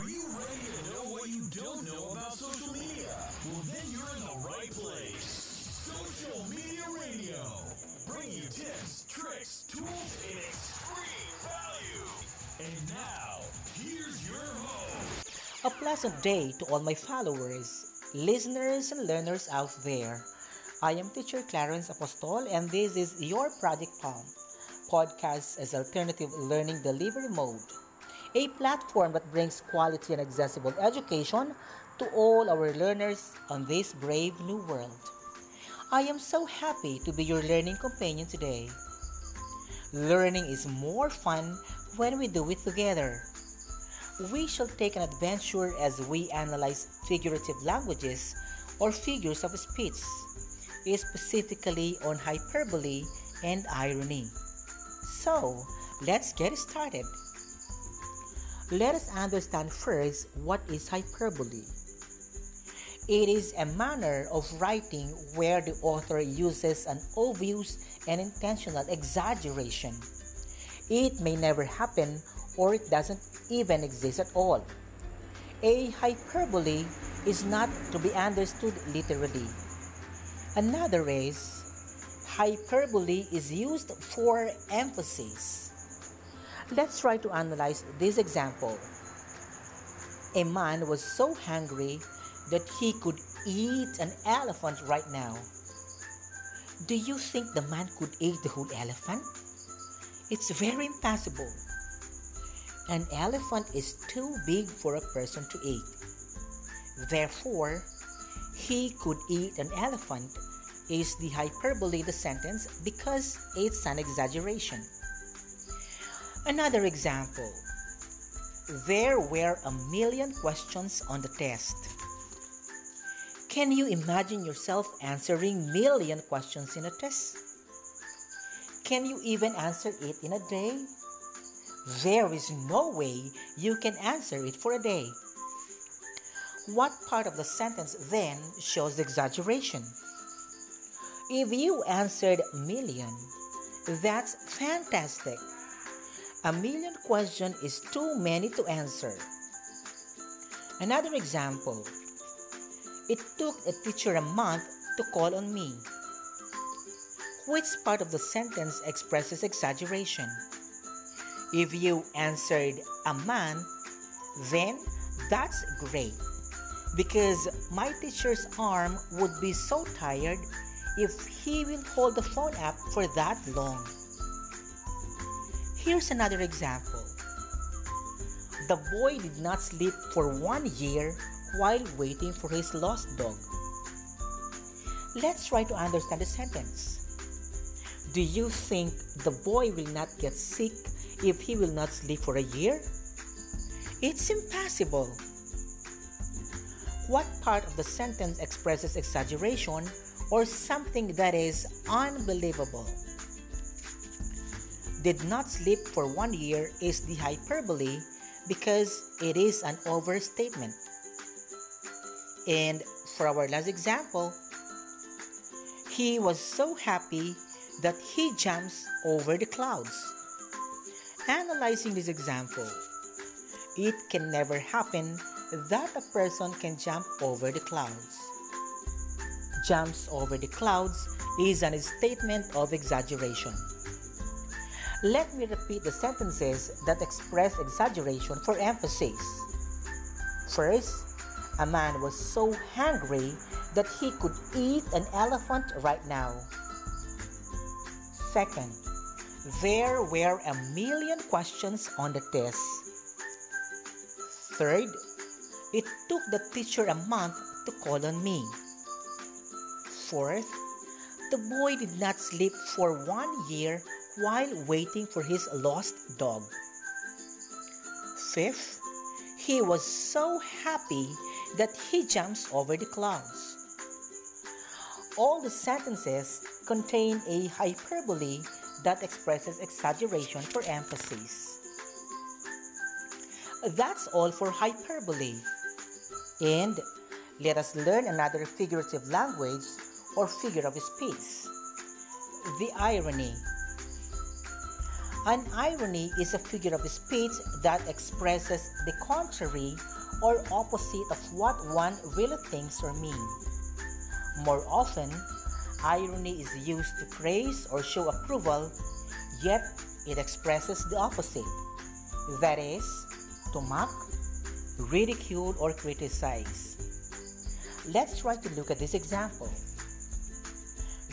Are you ready to know what you don't know about social media? Well, then you're in the right place. Social Media Radio. Bring you tips, tricks, tools, and extreme value. And now, here's your host. A pleasant day to all my followers, listeners, and learners out there. I am teacher Clarence Apostol, and this is your Project Palm podcast as alternative learning delivery mode a platform that brings quality and accessible education to all our learners on this brave new world. I am so happy to be your learning companion today. Learning is more fun when we do it together. We shall take an adventure as we analyze figurative languages or figures of speech, specifically on hyperbole and irony. So, let's get started. Let us understand first what is hyperbole. It is a manner of writing where the author uses an obvious and intentional exaggeration. It may never happen or it doesn't even exist at all. A hyperbole is not to be understood literally. Another is hyperbole is used for emphasis. Let's try to analyze this example. A man was so hungry that he could eat an elephant right now. Do you think the man could eat the whole elephant? It's very impossible. An elephant is too big for a person to eat. Therefore, he could eat an elephant is the hyperbole the sentence because it's an exaggeration. Another example. There were a million questions on the test. Can you imagine yourself answering million questions in a test? Can you even answer it in a day? There is no way you can answer it for a day. What part of the sentence then shows exaggeration? If you answered million, that's fantastic. A million questions is too many to answer. Another example. It took a teacher a month to call on me. Which part of the sentence expresses exaggeration? If you answered a man, then that's great because my teacher's arm would be so tired if he will hold the phone up for that long. Here's another example. The boy did not sleep for one year while waiting for his lost dog. Let's try to understand the sentence. Do you think the boy will not get sick if he will not sleep for a year? It's impossible. What part of the sentence expresses exaggeration or something that is unbelievable? Did not sleep for one year is the hyperbole because it is an overstatement. And for our last example, he was so happy that he jumps over the clouds. Analyzing this example, it can never happen that a person can jump over the clouds. Jumps over the clouds is an statement of exaggeration. Let me repeat the sentences that express exaggeration for emphasis. First, a man was so hungry that he could eat an elephant right now. Second, there were a million questions on the test. Third, it took the teacher a month to call on me. Fourth, the boy did not sleep for one year while waiting for his lost dog. Fifth, he was so happy that he jumps over the clouds. All the sentences contain a hyperbole that expresses exaggeration for emphasis. That's all for hyperbole. And let us learn another figurative language or figure of speech the irony. An irony is a figure of speech that expresses the contrary or opposite of what one really thinks or means. More often, irony is used to praise or show approval, yet it expresses the opposite. That is, to mock, ridicule, or criticize. Let's try to look at this example.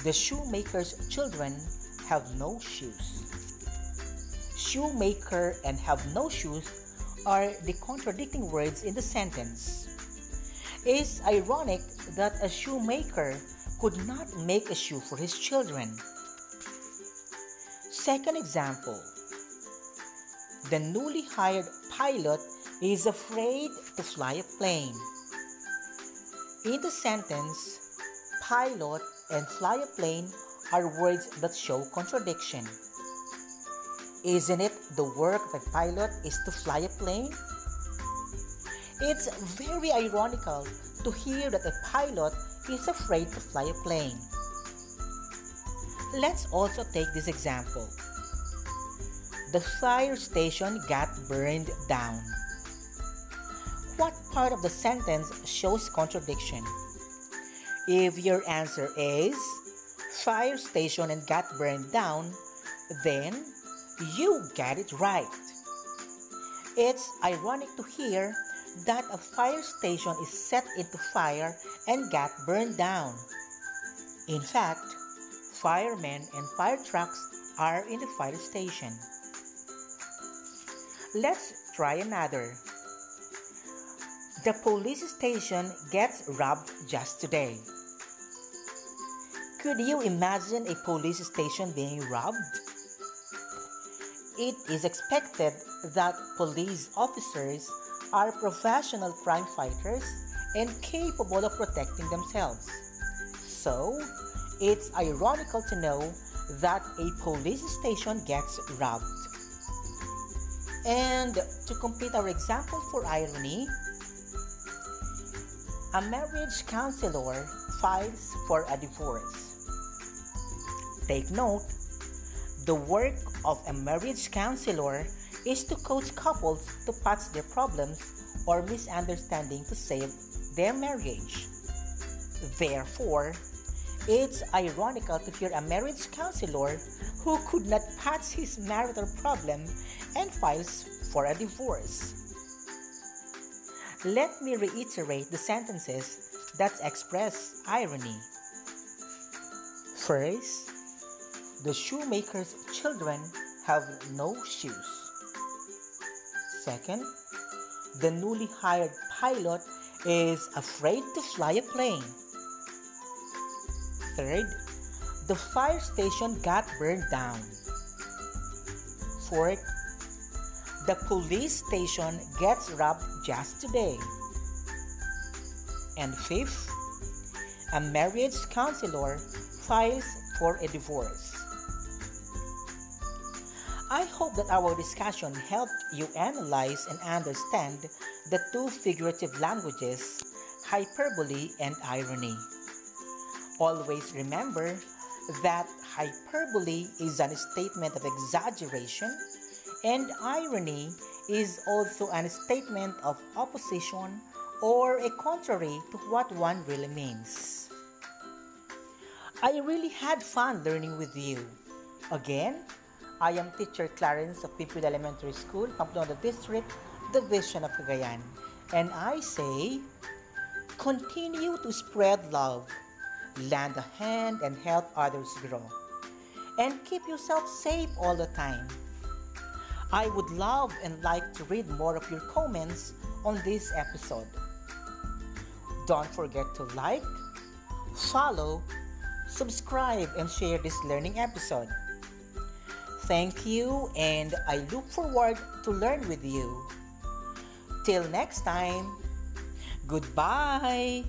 The shoemaker's children have no shoes. Shoemaker and have no shoes are the contradicting words in the sentence. It's ironic that a shoemaker could not make a shoe for his children. Second example The newly hired pilot is afraid to fly a plane. In the sentence, pilot and fly a plane are words that show contradiction. Isn't it the work of a pilot is to fly a plane? It's very ironical to hear that a pilot is afraid to fly a plane. Let's also take this example. The fire station got burned down. What part of the sentence shows contradiction? If your answer is fire station and got burned down, then you get it right. It's ironic to hear that a fire station is set into fire and got burned down. In fact, firemen and fire trucks are in the fire station. Let's try another. The police station gets robbed just today. Could you imagine a police station being robbed? It is expected that police officers are professional crime fighters and capable of protecting themselves. So, it's ironical to know that a police station gets robbed. And to complete our example for irony, a marriage counselor files for a divorce. Take note, the work of a marriage counselor is to coach couples to patch their problems or misunderstanding to save their marriage. Therefore, it's ironical to hear a marriage counselor who could not patch his marital problem and files for a divorce. Let me reiterate the sentences that express irony. First, the shoemaker's children have no shoes. Second, the newly hired pilot is afraid to fly a plane. Third, the fire station got burned down. Fourth, the police station gets robbed just today. And fifth, a marriage counselor files for a divorce. I hope that our discussion helped you analyze and understand the two figurative languages, hyperbole and irony. Always remember that hyperbole is a statement of exaggeration and irony is also a statement of opposition or a contrary to what one really means. I really had fun learning with you. Again, I am teacher Clarence of Pipil Elementary School, Pamplona District, Division of Cagayan. And I say, continue to spread love, lend a hand and help others grow. And keep yourself safe all the time. I would love and like to read more of your comments on this episode. Don't forget to like, follow, subscribe, and share this learning episode. Thank you, and I look forward to learn with you. Till next time, goodbye.